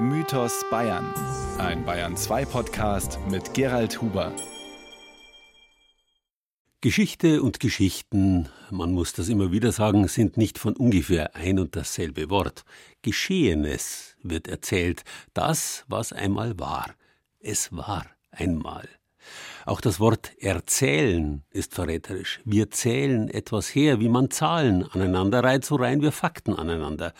Mythos Bayern. Ein Bayern 2 Podcast mit Gerald Huber. Geschichte und Geschichten, man muss das immer wieder sagen, sind nicht von ungefähr ein und dasselbe Wort. Geschehenes wird erzählt, das, was einmal war. Es war einmal. Auch das Wort erzählen ist verräterisch. Wir zählen etwas her, wie man Zahlen aneinander reiht, so reihen wir Fakten aneinander.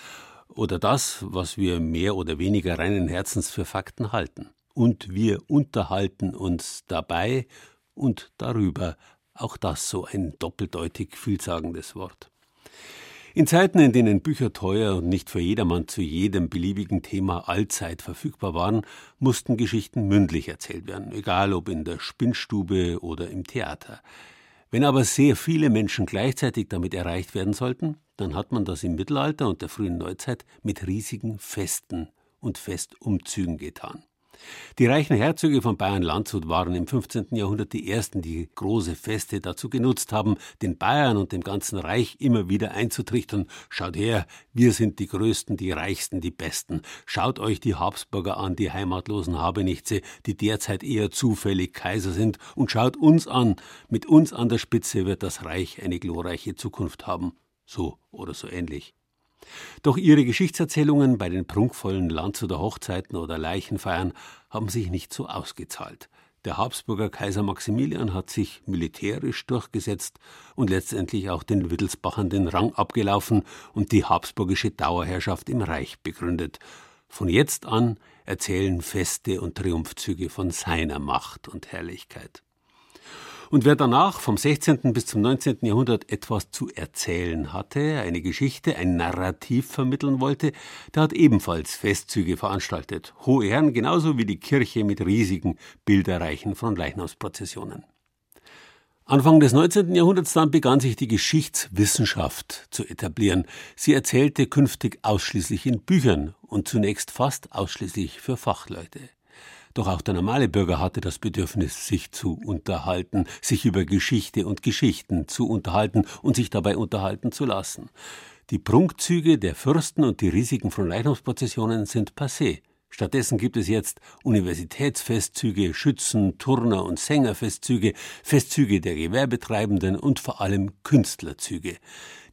Oder das, was wir mehr oder weniger reinen Herzens für Fakten halten. Und wir unterhalten uns dabei und darüber. Auch das so ein doppeldeutig vielsagendes Wort. In Zeiten, in denen Bücher teuer und nicht für jedermann zu jedem beliebigen Thema allzeit verfügbar waren, mussten Geschichten mündlich erzählt werden, egal ob in der Spinnstube oder im Theater. Wenn aber sehr viele Menschen gleichzeitig damit erreicht werden sollten, dann hat man das im Mittelalter und der frühen Neuzeit mit riesigen Festen und Festumzügen getan. Die reichen Herzöge von Bayern-Landshut waren im 15. Jahrhundert die ersten, die große Feste dazu genutzt haben, den Bayern und dem ganzen Reich immer wieder einzutrichtern. Schaut her, wir sind die Größten, die Reichsten, die Besten. Schaut euch die Habsburger an, die heimatlosen Habenichtse, die derzeit eher zufällig Kaiser sind, und schaut uns an. Mit uns an der Spitze wird das Reich eine glorreiche Zukunft haben. So oder so ähnlich. Doch ihre Geschichtserzählungen bei den prunkvollen Landshuter Hochzeiten oder Leichenfeiern haben sich nicht so ausgezahlt. Der Habsburger Kaiser Maximilian hat sich militärisch durchgesetzt und letztendlich auch den Wittelsbachern den Rang abgelaufen und die habsburgische Dauerherrschaft im Reich begründet. Von jetzt an erzählen Feste und Triumphzüge von seiner Macht und Herrlichkeit. Und wer danach vom 16. bis zum 19. Jahrhundert etwas zu erzählen hatte, eine Geschichte, ein Narrativ vermitteln wollte, der hat ebenfalls Festzüge veranstaltet. Hohe Herren genauso wie die Kirche mit riesigen Bilderreichen von Leichnamsprozessionen. Anfang des 19. Jahrhunderts dann begann sich die Geschichtswissenschaft zu etablieren. Sie erzählte künftig ausschließlich in Büchern und zunächst fast ausschließlich für Fachleute. Doch auch der normale Bürger hatte das Bedürfnis, sich zu unterhalten, sich über Geschichte und Geschichten zu unterhalten und sich dabei unterhalten zu lassen. Die Prunkzüge der Fürsten und die Risiken von Leitungsprozessionen sind passé. Stattdessen gibt es jetzt Universitätsfestzüge, Schützen, Turner und Sängerfestzüge, Festzüge der Gewerbetreibenden und vor allem Künstlerzüge.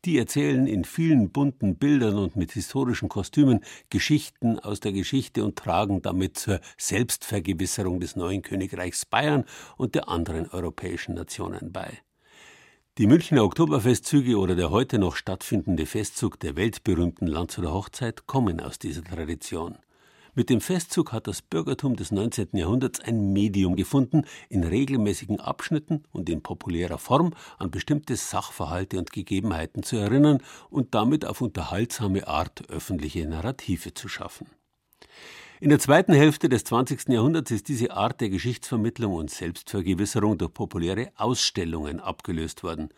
Die erzählen in vielen bunten Bildern und mit historischen Kostümen Geschichten aus der Geschichte und tragen damit zur Selbstvergewisserung des neuen Königreichs Bayern und der anderen europäischen Nationen bei. Die Münchner Oktoberfestzüge oder der heute noch stattfindende Festzug der weltberühmten Landshuter Hochzeit kommen aus dieser Tradition. Mit dem Festzug hat das Bürgertum des 19. Jahrhunderts ein Medium gefunden, in regelmäßigen Abschnitten und in populärer Form an bestimmte Sachverhalte und Gegebenheiten zu erinnern und damit auf unterhaltsame Art öffentliche Narrative zu schaffen. In der zweiten Hälfte des 20. Jahrhunderts ist diese Art der Geschichtsvermittlung und Selbstvergewisserung durch populäre Ausstellungen abgelöst worden.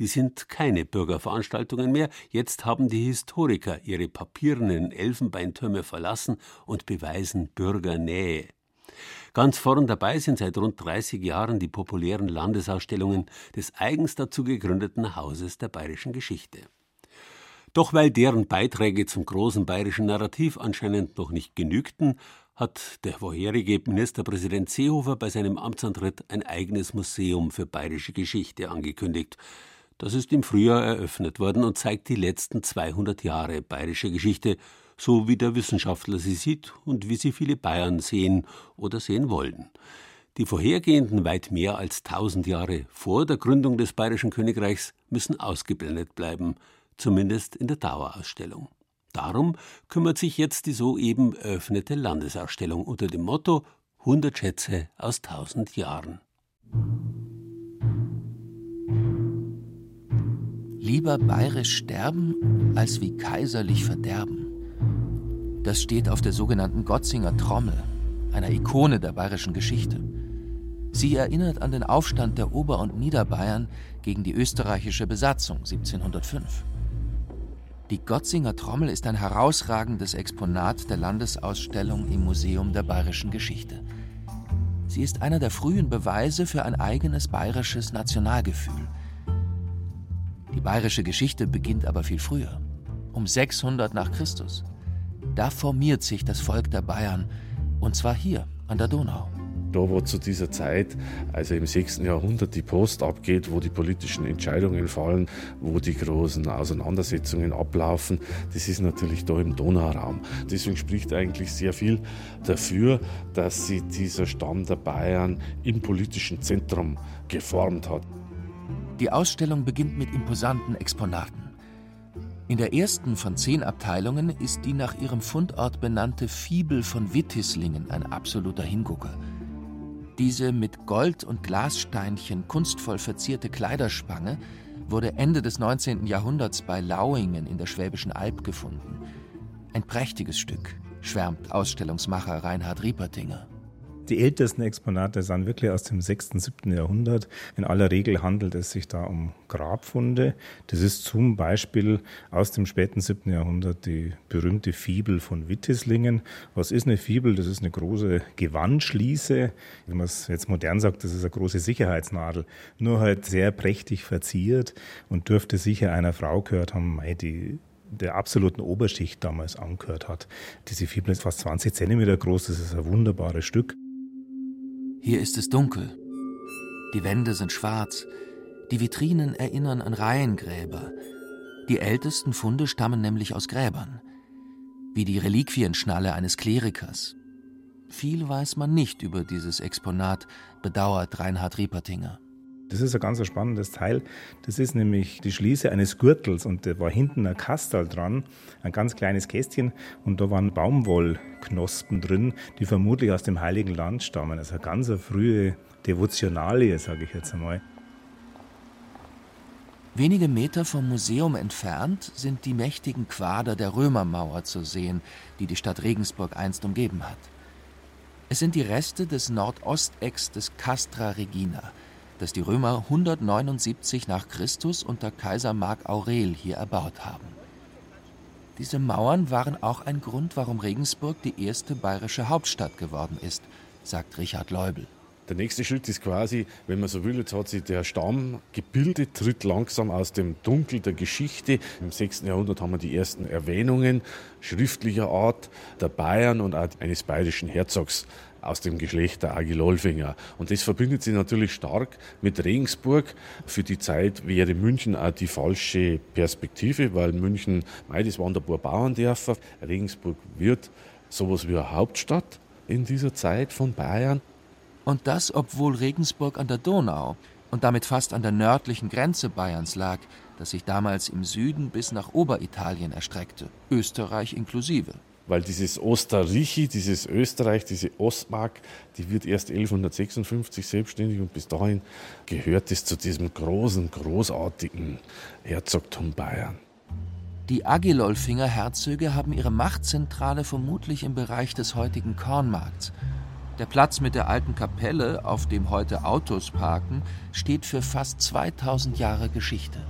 Die sind keine Bürgerveranstaltungen mehr. Jetzt haben die Historiker ihre papierenen Elfenbeintürme verlassen und beweisen Bürgernähe. Ganz vorn dabei sind seit rund 30 Jahren die populären Landesausstellungen des eigens dazu gegründeten Hauses der bayerischen Geschichte. Doch weil deren Beiträge zum großen bayerischen Narrativ anscheinend noch nicht genügten, hat der vorherige Ministerpräsident Seehofer bei seinem Amtsantritt ein eigenes Museum für bayerische Geschichte angekündigt. Das ist im Frühjahr eröffnet worden und zeigt die letzten 200 Jahre bayerische Geschichte, so wie der Wissenschaftler sie sieht und wie sie viele Bayern sehen oder sehen wollen. Die vorhergehenden weit mehr als 1000 Jahre vor der Gründung des Bayerischen Königreichs müssen ausgeblendet bleiben, zumindest in der Dauerausstellung. Darum kümmert sich jetzt die soeben eröffnete Landesausstellung unter dem Motto 100 Schätze aus 1000 Jahren. Lieber bayerisch sterben, als wie kaiserlich verderben. Das steht auf der sogenannten Gotzinger Trommel, einer Ikone der bayerischen Geschichte. Sie erinnert an den Aufstand der Ober- und Niederbayern gegen die österreichische Besatzung 1705. Die Gotzinger Trommel ist ein herausragendes Exponat der Landesausstellung im Museum der bayerischen Geschichte. Sie ist einer der frühen Beweise für ein eigenes bayerisches Nationalgefühl – die bayerische Geschichte beginnt aber viel früher, um 600 nach Christus. Da formiert sich das Volk der Bayern, und zwar hier an der Donau. Da, wo zu dieser Zeit, also im 6. Jahrhundert, die Post abgeht, wo die politischen Entscheidungen fallen, wo die großen Auseinandersetzungen ablaufen, das ist natürlich da im Donauraum. Deswegen spricht eigentlich sehr viel dafür, dass sich dieser Stamm der Bayern im politischen Zentrum geformt hat. Die Ausstellung beginnt mit imposanten Exponaten. In der ersten von zehn Abteilungen ist die nach ihrem Fundort benannte Fibel von Wittislingen ein absoluter Hingucker. Diese mit Gold- und Glassteinchen kunstvoll verzierte Kleiderspange wurde Ende des 19. Jahrhunderts bei Lauingen in der Schwäbischen Alb gefunden. Ein prächtiges Stück, schwärmt Ausstellungsmacher Reinhard Riepertinger. Die ältesten Exponate sind wirklich aus dem 6., 7. Jahrhundert. In aller Regel handelt es sich da um Grabfunde. Das ist zum Beispiel aus dem späten 7. Jahrhundert die berühmte Fibel von Wittislingen. Was ist eine Fibel? Das ist eine große Gewandschließe. Wenn man es jetzt modern sagt, das ist eine große Sicherheitsnadel. Nur halt sehr prächtig verziert und dürfte sicher einer Frau gehört haben, die der absoluten Oberschicht damals angehört hat. Diese Fibel ist fast 20 Zentimeter groß, das ist ein wunderbares Stück. Hier ist es dunkel. Die Wände sind schwarz. Die Vitrinen erinnern an Reihengräber. Die ältesten Funde stammen nämlich aus Gräbern. Wie die Reliquienschnalle eines Klerikers. Viel weiß man nicht über dieses Exponat, bedauert Reinhard Riepertinger. Das ist ein ganz spannendes Teil. Das ist nämlich die Schließe eines Gürtels und da war hinten ein Kastel dran, ein ganz kleines Kästchen und da waren Baumwollknospen drin, die vermutlich aus dem Heiligen Land stammen. Also eine ganz frühe Devotionalie, sage ich jetzt einmal. Wenige Meter vom Museum entfernt sind die mächtigen Quader der Römermauer zu sehen, die die Stadt Regensburg einst umgeben hat. Es sind die Reste des Nordostecks des Castra Regina, das die Römer 179 nach Christus unter Kaiser Mark Aurel hier erbaut haben. Diese Mauern waren auch ein Grund, warum Regensburg die erste bayerische Hauptstadt geworden ist, sagt Richard Leubel. Der nächste Schritt ist quasi, wenn man so will, jetzt hat sich der Stamm gebildet, tritt langsam aus dem Dunkel der Geschichte. Im 6. Jahrhundert haben wir die ersten Erwähnungen schriftlicher Art der Bayern und auch eines bayerischen Herzogs aus dem Geschlecht der Agilolfinger. Und das verbindet sich natürlich stark mit Regensburg. Für die Zeit wäre München auch die falsche Perspektive, weil München, mei, das waren paar Bauerndörfer. Regensburg wird sowas wie eine Hauptstadt in dieser Zeit von Bayern. Und das, obwohl Regensburg an der Donau und damit fast an der nördlichen Grenze Bayerns lag, das sich damals im Süden bis nach Oberitalien erstreckte, Österreich inklusive weil dieses Osterrichi, dieses Österreich, diese Ostmark, die wird erst 1156 selbstständig und bis dahin gehört es zu diesem großen, großartigen Herzogtum Bayern. Die Agilolfinger Herzöge haben ihre Machtzentrale vermutlich im Bereich des heutigen Kornmarkts. Der Platz mit der alten Kapelle, auf dem heute Autos parken, steht für fast 2000 Jahre Geschichte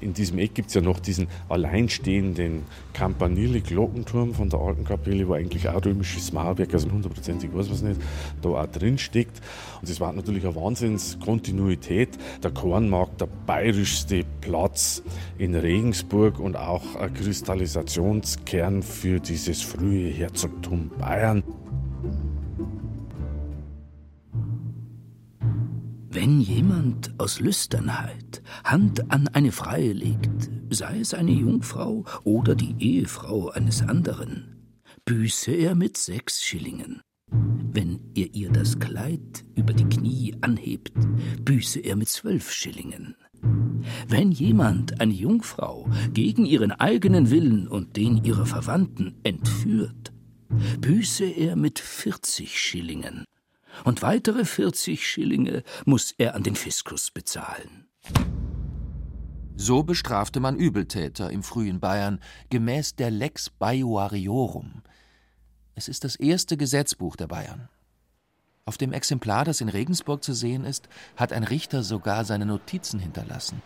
in diesem Eck gibt es ja noch diesen alleinstehenden Campanile-Glockenturm von der alten Kapelle, wo eigentlich auch römisches Mauerwerk, also hundertprozentig weiß was nicht, da auch drin steckt. Und das war natürlich eine Wahnsinnskontinuität. Der Kornmarkt, der bayerischste Platz in Regensburg und auch ein Kristallisationskern für dieses frühe Herzogtum Bayern. Wenn jemand aus Lüsternheit Hand an eine Freie legt, sei es eine Jungfrau oder die Ehefrau eines anderen, büße er mit sechs Schillingen. Wenn ihr ihr das Kleid über die Knie anhebt, büße er mit zwölf Schillingen. Wenn jemand eine Jungfrau gegen ihren eigenen Willen und den ihrer Verwandten entführt, büße er mit vierzig Schillingen und weitere 40 Schillinge muss er an den Fiskus bezahlen. So bestrafte man Übeltäter im frühen Bayern gemäß der Lex Baiuariorum. Es ist das erste Gesetzbuch der Bayern. Auf dem Exemplar, das in Regensburg zu sehen ist, hat ein Richter sogar seine Notizen hinterlassen.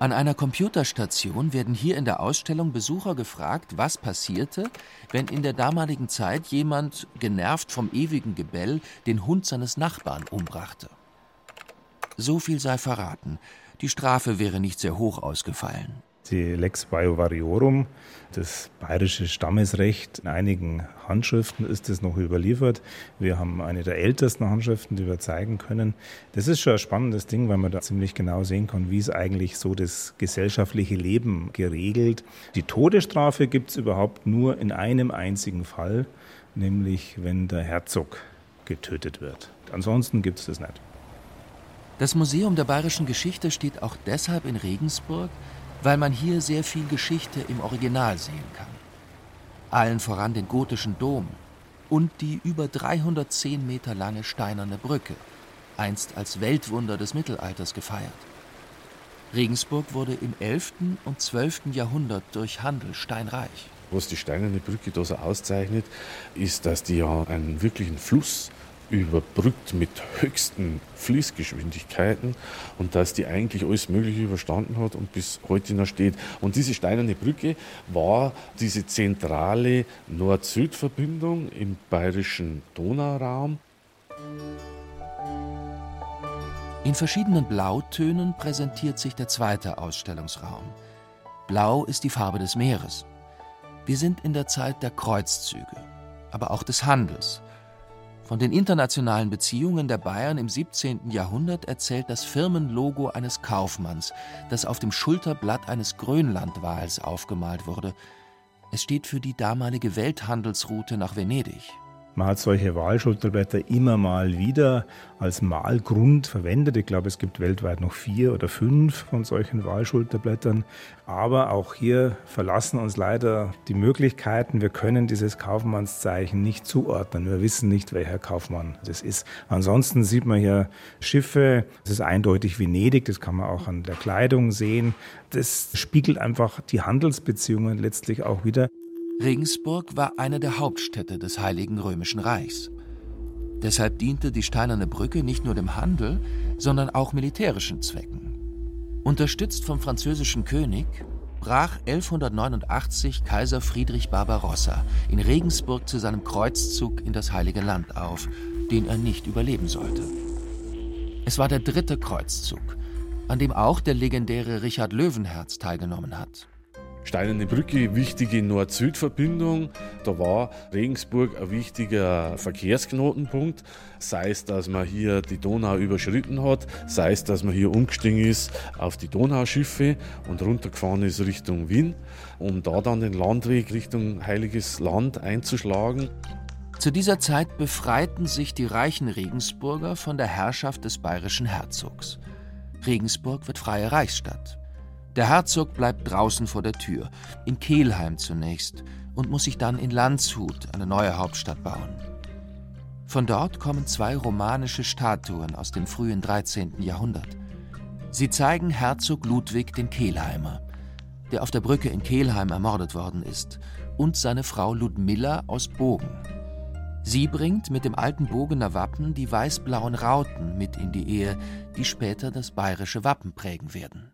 An einer Computerstation werden hier in der Ausstellung Besucher gefragt, was passierte, wenn in der damaligen Zeit jemand, genervt vom ewigen Gebell, den Hund seines Nachbarn umbrachte. So viel sei verraten, die Strafe wäre nicht sehr hoch ausgefallen. Die Lex Biovariorum, das bayerische Stammesrecht, in einigen Handschriften ist es noch überliefert. Wir haben eine der ältesten Handschriften, die wir zeigen können. Das ist schon ein spannendes Ding, weil man da ziemlich genau sehen kann, wie ist eigentlich so das gesellschaftliche Leben geregelt. Die Todesstrafe gibt es überhaupt nur in einem einzigen Fall, nämlich wenn der Herzog getötet wird. Ansonsten gibt es das nicht. Das Museum der bayerischen Geschichte steht auch deshalb in Regensburg, weil man hier sehr viel Geschichte im Original sehen kann. Allen voran den gotischen Dom und die über 310 Meter lange steinerne Brücke, einst als Weltwunder des Mittelalters gefeiert. Regensburg wurde im 11. und 12. Jahrhundert durch Handel steinreich. Was die steinerne Brücke da so auszeichnet, ist, dass die ja einen wirklichen Fluss überbrückt mit höchsten Fließgeschwindigkeiten und dass die eigentlich alles Mögliche überstanden hat und bis heute noch steht. Und diese steinerne Brücke war diese zentrale Nord-Süd-Verbindung im bayerischen Donauraum. In verschiedenen Blautönen präsentiert sich der zweite Ausstellungsraum. Blau ist die Farbe des Meeres. Wir sind in der Zeit der Kreuzzüge, aber auch des Handels. Von den internationalen Beziehungen der Bayern im 17. Jahrhundert erzählt das Firmenlogo eines Kaufmanns, das auf dem Schulterblatt eines Grönlandwals aufgemalt wurde. Es steht für die damalige Welthandelsroute nach Venedig. Man hat solche Wahlschulterblätter immer mal wieder als Malgrund verwendet. Ich glaube, es gibt weltweit noch vier oder fünf von solchen Wahlschulterblättern. Aber auch hier verlassen uns leider die Möglichkeiten. Wir können dieses Kaufmannszeichen nicht zuordnen. Wir wissen nicht, welcher Kaufmann das ist. Ansonsten sieht man hier Schiffe. Es ist eindeutig Venedig. Das kann man auch an der Kleidung sehen. Das spiegelt einfach die Handelsbeziehungen letztlich auch wieder. Regensburg war eine der Hauptstädte des Heiligen Römischen Reichs. Deshalb diente die Steinerne Brücke nicht nur dem Handel, sondern auch militärischen Zwecken. Unterstützt vom französischen König brach 1189 Kaiser Friedrich Barbarossa in Regensburg zu seinem Kreuzzug in das Heilige Land auf, den er nicht überleben sollte. Es war der dritte Kreuzzug, an dem auch der legendäre Richard Löwenherz teilgenommen hat. Steinerne Brücke, wichtige Nord-Süd-Verbindung. Da war Regensburg ein wichtiger Verkehrsknotenpunkt. Sei es, dass man hier die Donau überschritten hat, sei es, dass man hier umgestiegen ist auf die Donauschiffe und runtergefahren ist Richtung Wien, um da dann den Landweg Richtung Heiliges Land einzuschlagen. Zu dieser Zeit befreiten sich die reichen Regensburger von der Herrschaft des bayerischen Herzogs. Regensburg wird freie Reichsstadt. Der Herzog bleibt draußen vor der Tür, in Kelheim zunächst, und muss sich dann in Landshut, eine neue Hauptstadt, bauen. Von dort kommen zwei romanische Statuen aus dem frühen 13. Jahrhundert. Sie zeigen Herzog Ludwig den Kelheimer, der auf der Brücke in Kelheim ermordet worden ist, und seine Frau Ludmilla aus Bogen. Sie bringt mit dem alten Bogener Wappen die weiß-blauen Rauten mit in die Ehe, die später das bayerische Wappen prägen werden.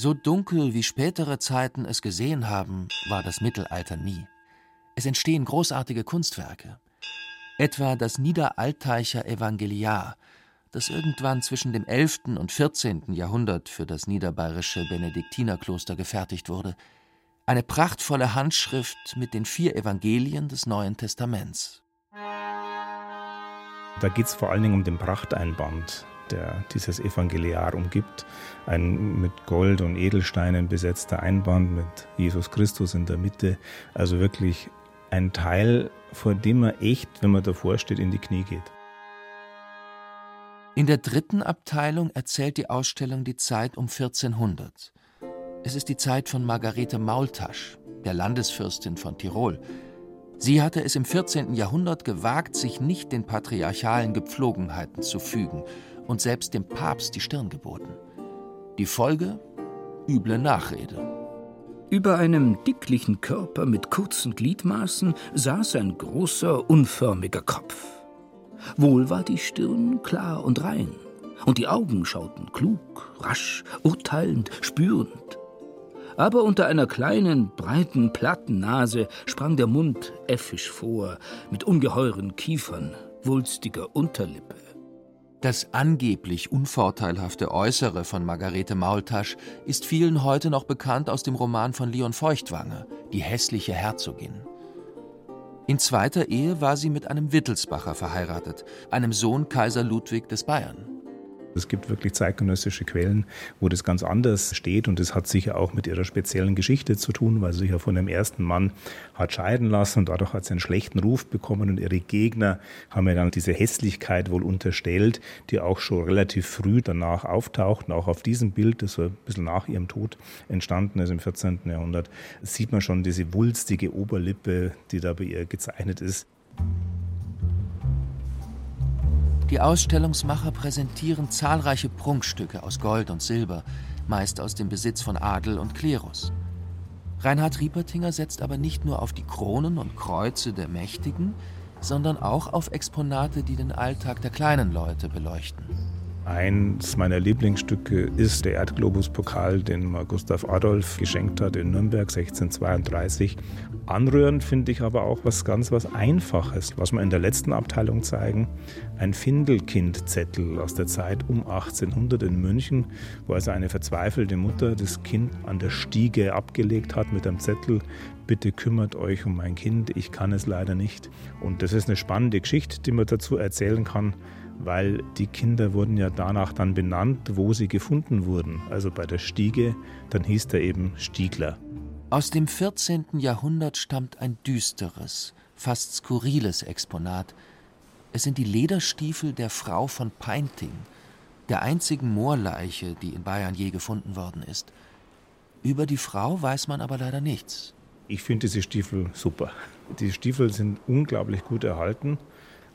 So dunkel wie spätere Zeiten es gesehen haben, war das Mittelalter nie. Es entstehen großartige Kunstwerke. Etwa das Niederalteicher Evangeliar, das irgendwann zwischen dem 11. und 14. Jahrhundert für das niederbayerische Benediktinerkloster gefertigt wurde. Eine prachtvolle Handschrift mit den vier Evangelien des Neuen Testaments. Da geht es vor allen Dingen um den Prachteinband der dieses Evangeliar umgibt. Ein mit Gold und Edelsteinen besetzter Einband mit Jesus Christus in der Mitte. Also wirklich ein Teil, vor dem man echt, wenn man davor steht, in die Knie geht. In der dritten Abteilung erzählt die Ausstellung die Zeit um 1400. Es ist die Zeit von Margarete Maultasch, der Landesfürstin von Tirol. Sie hatte es im 14. Jahrhundert gewagt, sich nicht den patriarchalen Gepflogenheiten zu fügen und selbst dem Papst die Stirn geboten. Die Folge? Üble Nachrede. Über einem dicklichen Körper mit kurzen Gliedmaßen saß ein großer, unförmiger Kopf. Wohl war die Stirn klar und rein, und die Augen schauten klug, rasch, urteilend, spürend. Aber unter einer kleinen, breiten, platten Nase sprang der Mund effisch vor, mit ungeheuren Kiefern, wulstiger Unterlippe. Das angeblich unvorteilhafte Äußere von Margarete Maultasch ist vielen heute noch bekannt aus dem Roman von Leon Feuchtwanger, Die hässliche Herzogin. In zweiter Ehe war sie mit einem Wittelsbacher verheiratet, einem Sohn Kaiser Ludwig des Bayern. Es gibt wirklich zeitgenössische Quellen, wo das ganz anders steht und das hat sicher auch mit ihrer speziellen Geschichte zu tun, weil sie sich ja von dem ersten Mann hat scheiden lassen und dadurch hat sie einen schlechten Ruf bekommen und ihre Gegner haben ja dann diese Hässlichkeit wohl unterstellt, die auch schon relativ früh danach auftaucht. Und auch auf diesem Bild, das so ein bisschen nach ihrem Tod entstanden ist im 14. Jahrhundert, sieht man schon diese wulstige Oberlippe, die da bei ihr gezeichnet ist. Die Ausstellungsmacher präsentieren zahlreiche Prunkstücke aus Gold und Silber, meist aus dem Besitz von Adel und Klerus. Reinhard Riepertinger setzt aber nicht nur auf die Kronen und Kreuze der Mächtigen, sondern auch auf Exponate, die den Alltag der kleinen Leute beleuchten. Eins meiner Lieblingsstücke ist der Erdglobus-Pokal, den mir Gustav Adolf geschenkt hat in Nürnberg 1632. Anrührend finde ich aber auch was ganz was Einfaches, was wir in der letzten Abteilung zeigen. Ein Findelkind-Zettel aus der Zeit um 1800 in München, wo also eine verzweifelte Mutter das Kind an der Stiege abgelegt hat mit einem Zettel, bitte kümmert euch um mein Kind, ich kann es leider nicht. Und das ist eine spannende Geschichte, die man dazu erzählen kann weil die Kinder wurden ja danach dann benannt, wo sie gefunden wurden. Also bei der Stiege, dann hieß er eben Stiegler. Aus dem 14. Jahrhundert stammt ein düsteres, fast skurriles Exponat. Es sind die Lederstiefel der Frau von Peinting, der einzigen Moorleiche, die in Bayern je gefunden worden ist. Über die Frau weiß man aber leider nichts. Ich finde diese Stiefel super. Die Stiefel sind unglaublich gut erhalten.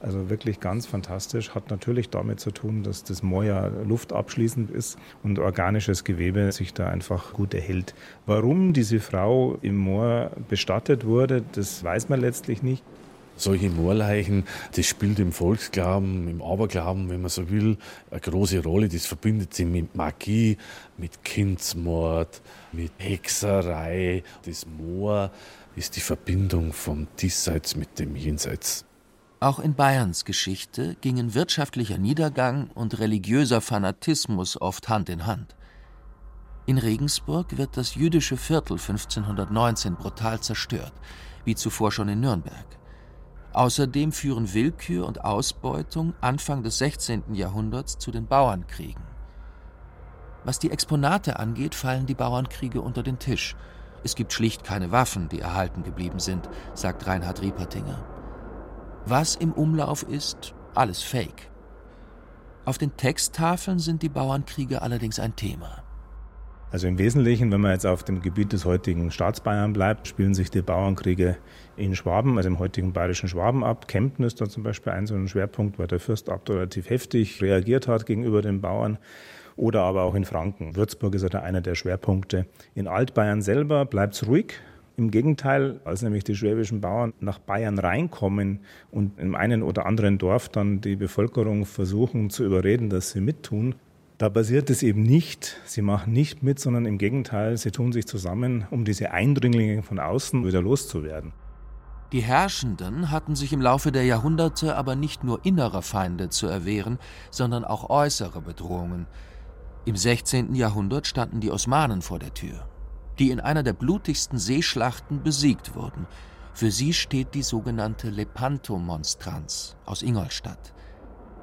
Also wirklich ganz fantastisch. Hat natürlich damit zu tun, dass das Moor ja luftabschließend ist und organisches Gewebe sich da einfach gut erhält. Warum diese Frau im Moor bestattet wurde, das weiß man letztlich nicht. Solche Moorleichen, das spielt im Volksglauben, im Aberglauben, wenn man so will, eine große Rolle. Das verbindet sich mit Magie, mit Kindsmord, mit Hexerei. Das Moor ist die Verbindung vom Diesseits mit dem Jenseits. Auch in Bayerns Geschichte gingen wirtschaftlicher Niedergang und religiöser Fanatismus oft Hand in Hand. In Regensburg wird das jüdische Viertel 1519 brutal zerstört, wie zuvor schon in Nürnberg. Außerdem führen Willkür und Ausbeutung Anfang des 16. Jahrhunderts zu den Bauernkriegen. Was die Exponate angeht, fallen die Bauernkriege unter den Tisch. Es gibt schlicht keine Waffen, die erhalten geblieben sind, sagt Reinhard Riepertinger. Was im Umlauf ist, alles Fake. Auf den Texttafeln sind die Bauernkriege allerdings ein Thema. Also im Wesentlichen, wenn man jetzt auf dem Gebiet des heutigen Staatsbayern bleibt, spielen sich die Bauernkriege in Schwaben, also im heutigen bayerischen Schwaben ab. Kempten ist da zum Beispiel ein so ein Schwerpunkt, weil der Fürstabt relativ heftig reagiert hat gegenüber den Bauern. Oder aber auch in Franken. Würzburg ist ja einer der Schwerpunkte. In Altbayern selber bleibt es ruhig. Im Gegenteil, als nämlich die schwäbischen Bauern nach Bayern reinkommen und im einen oder anderen Dorf dann die Bevölkerung versuchen zu überreden, dass sie mittun, da passiert es eben nicht. Sie machen nicht mit, sondern im Gegenteil, sie tun sich zusammen, um diese Eindringlinge von außen wieder loszuwerden. Die Herrschenden hatten sich im Laufe der Jahrhunderte aber nicht nur innerer Feinde zu erwehren, sondern auch äußere Bedrohungen. Im 16. Jahrhundert standen die Osmanen vor der Tür die in einer der blutigsten Seeschlachten besiegt wurden. Für sie steht die sogenannte Lepanto-Monstranz aus Ingolstadt.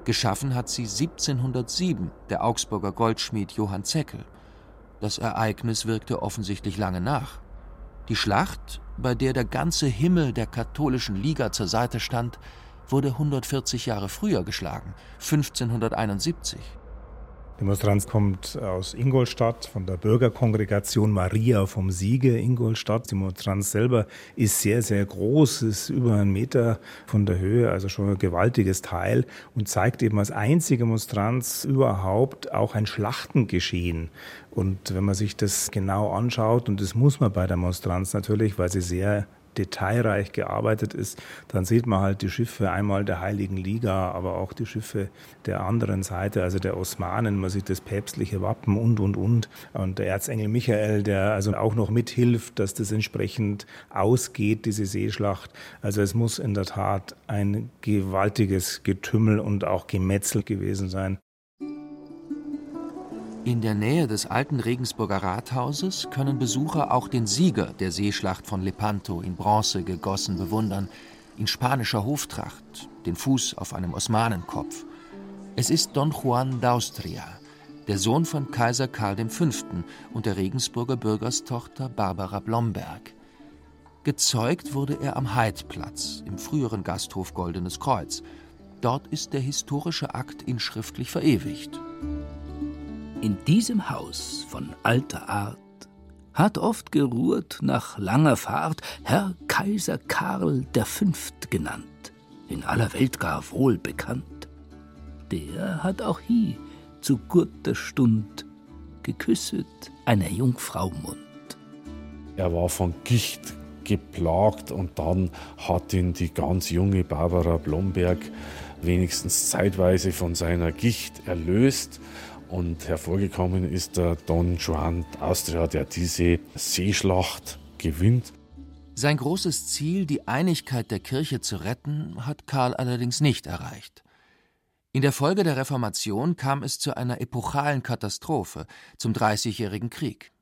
Geschaffen hat sie 1707 der Augsburger Goldschmied Johann Zeckel. Das Ereignis wirkte offensichtlich lange nach. Die Schlacht, bei der der ganze Himmel der katholischen Liga zur Seite stand, wurde 140 Jahre früher geschlagen, 1571. Demonstranz kommt aus Ingolstadt, von der Bürgerkongregation Maria vom Siege Ingolstadt. Die Demonstranz selber ist sehr, sehr groß, ist über einen Meter von der Höhe, also schon ein gewaltiges Teil und zeigt eben als einzige Demonstranz überhaupt auch ein Schlachtengeschehen. Und wenn man sich das genau anschaut, und das muss man bei der Demonstranz natürlich, weil sie sehr detailreich gearbeitet ist, dann sieht man halt die Schiffe einmal der Heiligen Liga, aber auch die Schiffe der anderen Seite, also der Osmanen. Man sieht das päpstliche Wappen und, und, und. Und der Erzengel Michael, der also auch noch mithilft, dass das entsprechend ausgeht, diese Seeschlacht. Also es muss in der Tat ein gewaltiges Getümmel und auch Gemetzel gewesen sein. In der Nähe des alten Regensburger Rathauses können Besucher auch den Sieger der Seeschlacht von Lepanto in Bronze gegossen bewundern, in spanischer Hoftracht, den Fuß auf einem Osmanenkopf. Es ist Don Juan d'Austria, der Sohn von Kaiser Karl V. und der Regensburger Bürgerstochter Barbara Blomberg. Gezeugt wurde er am Heidplatz, im früheren Gasthof Goldenes Kreuz. Dort ist der historische Akt inschriftlich verewigt. In diesem Haus von alter Art hat oft geruht nach langer Fahrt Herr Kaiser Karl Fünft genannt, in aller Welt gar wohl bekannt. Der hat auch hier zu guter Stund geküsset einer Jungfrau Mund. Er war von Gicht geplagt und dann hat ihn die ganz junge Barbara Blomberg wenigstens zeitweise von seiner Gicht erlöst und hervorgekommen ist der Don Juan Austria, der diese Seeschlacht gewinnt. Sein großes Ziel, die Einigkeit der Kirche zu retten, hat Karl allerdings nicht erreicht. In der Folge der Reformation kam es zu einer epochalen Katastrophe, zum Dreißigjährigen Krieg.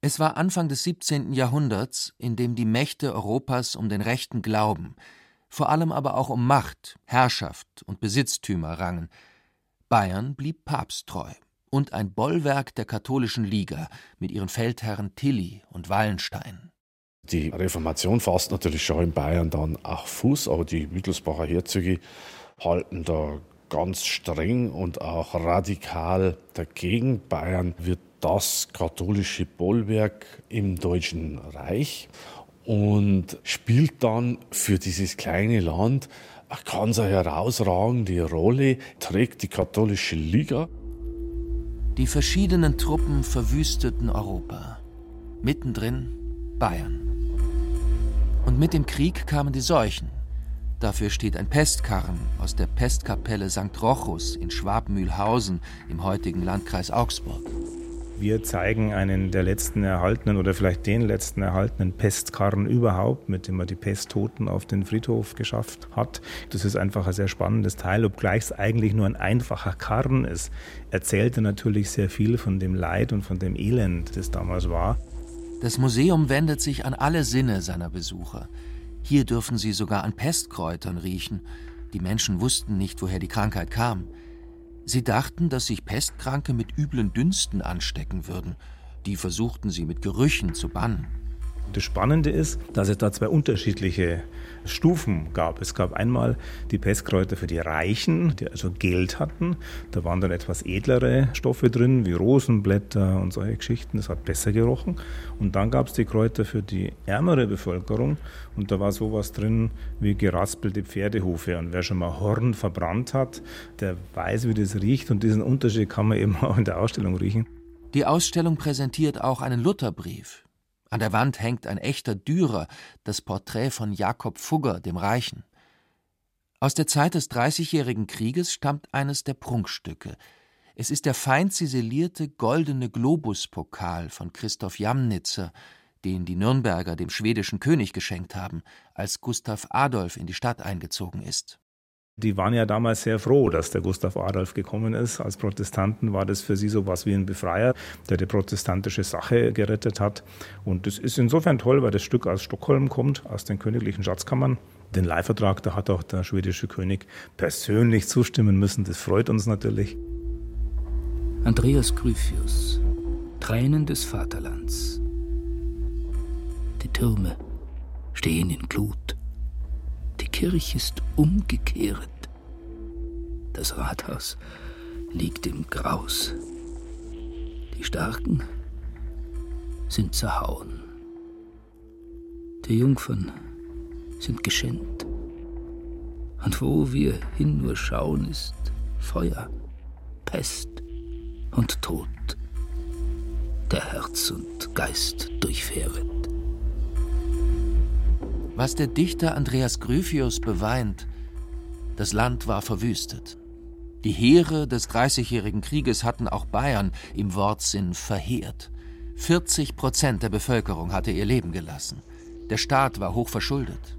Es war Anfang des 17. Jahrhunderts, in dem die Mächte Europas um den rechten Glauben, vor allem aber auch um Macht, Herrschaft und Besitztümer rangen, Bayern blieb papsttreu und ein Bollwerk der katholischen Liga mit ihren Feldherren Tilly und Wallenstein. Die Reformation fasst natürlich schon in Bayern dann auch Fuß, aber die Wittelsbacher Herzöge halten da ganz streng und auch radikal dagegen. Bayern wird das katholische Bollwerk im Deutschen Reich und spielt dann für dieses kleine Land ganz herausragende Rolle, trägt die katholische Liga. Die verschiedenen Truppen verwüsteten Europa. Mittendrin Bayern. Und mit dem Krieg kamen die Seuchen. Dafür steht ein Pestkarren aus der Pestkapelle St. Rochus in Schwabmühlhausen im heutigen Landkreis Augsburg. Wir zeigen einen der letzten erhaltenen oder vielleicht den letzten erhaltenen Pestkarren überhaupt, mit dem man die Pesttoten auf den Friedhof geschafft hat. Das ist einfach ein sehr spannendes Teil, obgleich es eigentlich nur ein einfacher Karren ist. Erzählt er natürlich sehr viel von dem Leid und von dem Elend, das damals war. Das Museum wendet sich an alle Sinne seiner Besucher. Hier dürfen sie sogar an Pestkräutern riechen. Die Menschen wussten nicht, woher die Krankheit kam. Sie dachten, dass sich Pestkranke mit üblen Dünsten anstecken würden. Die versuchten sie mit Gerüchen zu bannen. Das Spannende ist, dass es da zwei unterschiedliche Stufen gab. Es gab einmal die Pestkräuter für die Reichen, die also Geld hatten. Da waren dann etwas edlere Stoffe drin, wie Rosenblätter und solche Geschichten. Das hat besser gerochen. Und dann gab es die Kräuter für die ärmere Bevölkerung. Und da war sowas drin wie geraspelte Pferdehufe. Und wer schon mal Horn verbrannt hat, der weiß, wie das riecht. Und diesen Unterschied kann man eben auch in der Ausstellung riechen. Die Ausstellung präsentiert auch einen Lutherbrief, an der Wand hängt ein echter Dürer, das Porträt von Jakob Fugger, dem Reichen. Aus der Zeit des Dreißigjährigen Krieges stammt eines der Prunkstücke. Es ist der fein ziselierte goldene Globuspokal von Christoph Jamnitzer, den die Nürnberger dem schwedischen König geschenkt haben, als Gustav Adolf in die Stadt eingezogen ist. Die waren ja damals sehr froh, dass der Gustav Adolf gekommen ist. Als Protestanten war das für sie so was wie ein Befreier, der die protestantische Sache gerettet hat. Und das ist insofern toll, weil das Stück aus Stockholm kommt, aus den königlichen Schatzkammern. Den Leihvertrag, da hat auch der schwedische König persönlich zustimmen müssen. Das freut uns natürlich. Andreas Gryphius, Tränen des Vaterlands. Die Türme stehen in Glut. Kirche ist umgekehrt. Das Rathaus liegt im Graus. Die Starken sind zerhauen. Die Jungfern sind geschändt. Und wo wir hin nur schauen, ist Feuer, Pest und Tod, der Herz und Geist durchfähret. Was der Dichter Andreas Gryphius beweint, das Land war verwüstet. Die Heere des Dreißigjährigen Krieges hatten auch Bayern im Wortsinn verheert. 40 Prozent der Bevölkerung hatte ihr Leben gelassen. Der Staat war hoch verschuldet.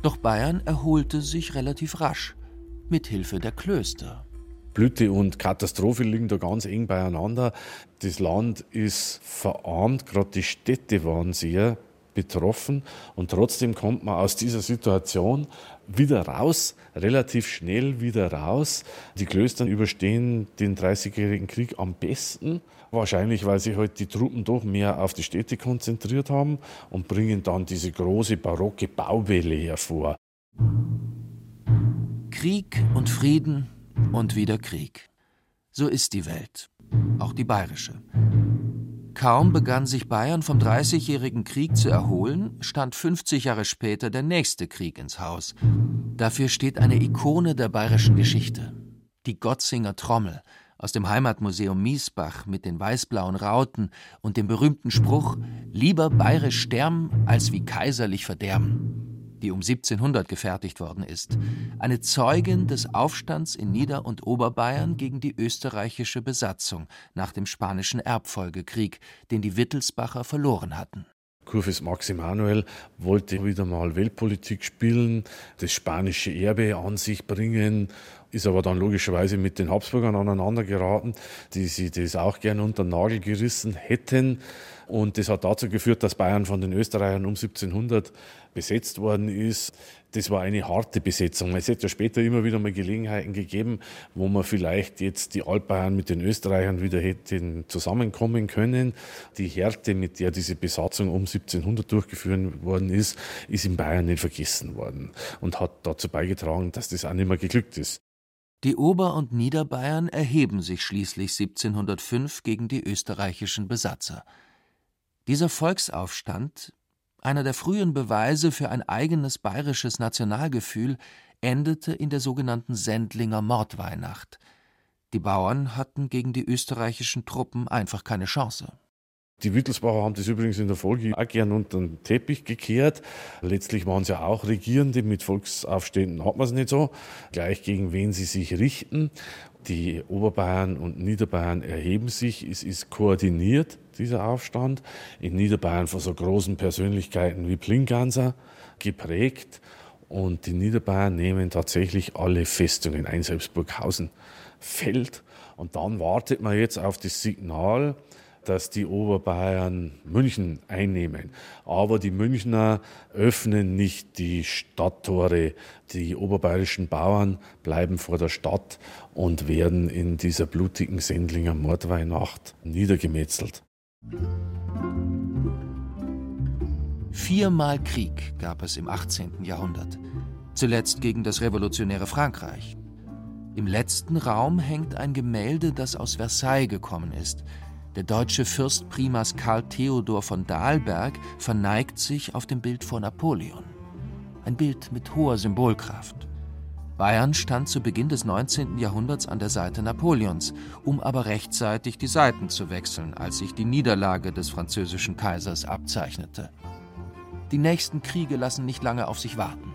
Doch Bayern erholte sich relativ rasch, mit Hilfe der Klöster. Blüte und Katastrophe liegen da ganz eng beieinander. Das Land ist verarmt, gerade die Städte waren sehr betroffen und trotzdem kommt man aus dieser Situation wieder raus, relativ schnell wieder raus. Die Klöster überstehen den 30-jährigen Krieg am besten, wahrscheinlich weil sich halt die Truppen doch mehr auf die Städte konzentriert haben und bringen dann diese große barocke Bauwelle hervor. Krieg und Frieden und wieder Krieg. So ist die Welt, auch die bayerische. Kaum begann sich Bayern vom Dreißigjährigen Krieg zu erholen, stand 50 Jahre später der nächste Krieg ins Haus. Dafür steht eine Ikone der bayerischen Geschichte. Die Gotzinger Trommel aus dem Heimatmuseum Miesbach mit den weißblauen Rauten und dem berühmten Spruch Lieber bayerisch sterben als wie kaiserlich verderben die um 1700 gefertigt worden ist, eine Zeugin des Aufstands in Nieder- und Oberbayern gegen die österreichische Besatzung nach dem Spanischen Erbfolgekrieg, den die Wittelsbacher verloren hatten. Kurfürst Max Emanuel wollte wieder mal Weltpolitik spielen, das spanische Erbe an sich bringen, ist aber dann logischerweise mit den Habsburgern aneinander geraten, die sie das auch gerne unter den Nagel gerissen hätten. Und das hat dazu geführt, dass Bayern von den Österreichern um 1700 besetzt worden ist. Das war eine harte Besetzung. Es hätte ja später immer wieder mal Gelegenheiten gegeben, wo man vielleicht jetzt die Altbayern mit den Österreichern wieder hätten zusammenkommen können. Die Härte, mit der diese Besatzung um 1700 durchgeführt worden ist, ist in Bayern nicht vergessen worden und hat dazu beigetragen, dass das auch nicht mehr geglückt ist. Die Ober- und Niederbayern erheben sich schließlich 1705 gegen die österreichischen Besatzer. Dieser Volksaufstand, einer der frühen Beweise für ein eigenes bayerisches Nationalgefühl, endete in der sogenannten Sendlinger Mordweihnacht. Die Bauern hatten gegen die österreichischen Truppen einfach keine Chance. Die Wittelsbacher haben das übrigens in der Folge auch gern unter den Teppich gekehrt. Letztlich waren es ja auch Regierende. Mit Volksaufständen hat man es nicht so. Gleich gegen wen sie sich richten. Die Oberbayern und Niederbayern erheben sich. Es ist koordiniert, dieser Aufstand. In Niederbayern von so großen Persönlichkeiten wie Plinganser geprägt. Und die Niederbayern nehmen tatsächlich alle Festungen ein. Selbst Burghausen fällt. Und dann wartet man jetzt auf das Signal, dass die Oberbayern München einnehmen. Aber die Münchner öffnen nicht die Stadttore. Die oberbayerischen Bauern bleiben vor der Stadt und werden in dieser blutigen Sendlinger Mordweihnacht niedergemetzelt. Viermal Krieg gab es im 18. Jahrhundert. Zuletzt gegen das revolutionäre Frankreich. Im letzten Raum hängt ein Gemälde, das aus Versailles gekommen ist – der deutsche Fürstprimas Karl Theodor von Dahlberg verneigt sich auf dem Bild vor Napoleon. Ein Bild mit hoher Symbolkraft. Bayern stand zu Beginn des 19. Jahrhunderts an der Seite Napoleons, um aber rechtzeitig die Seiten zu wechseln, als sich die Niederlage des französischen Kaisers abzeichnete. Die nächsten Kriege lassen nicht lange auf sich warten.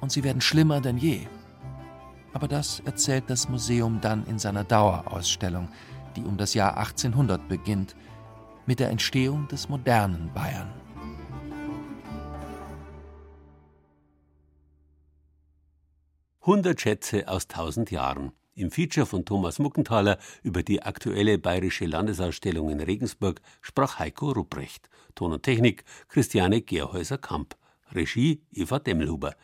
Und sie werden schlimmer denn je. Aber das erzählt das Museum dann in seiner Dauerausstellung, die um das Jahr 1800 beginnt, mit der Entstehung des modernen Bayern. Hundert Schätze aus tausend Jahren. Im Feature von Thomas Muckenthaler über die aktuelle bayerische Landesausstellung in Regensburg sprach Heiko Rupprecht. Ton und Technik Christiane Gerhäuser-Kamp. Regie Eva Demmelhuber.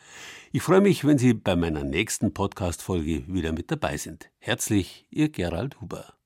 Ich freue mich, wenn Sie bei meiner nächsten Podcast-Folge wieder mit dabei sind. Herzlich, Ihr Gerald Huber.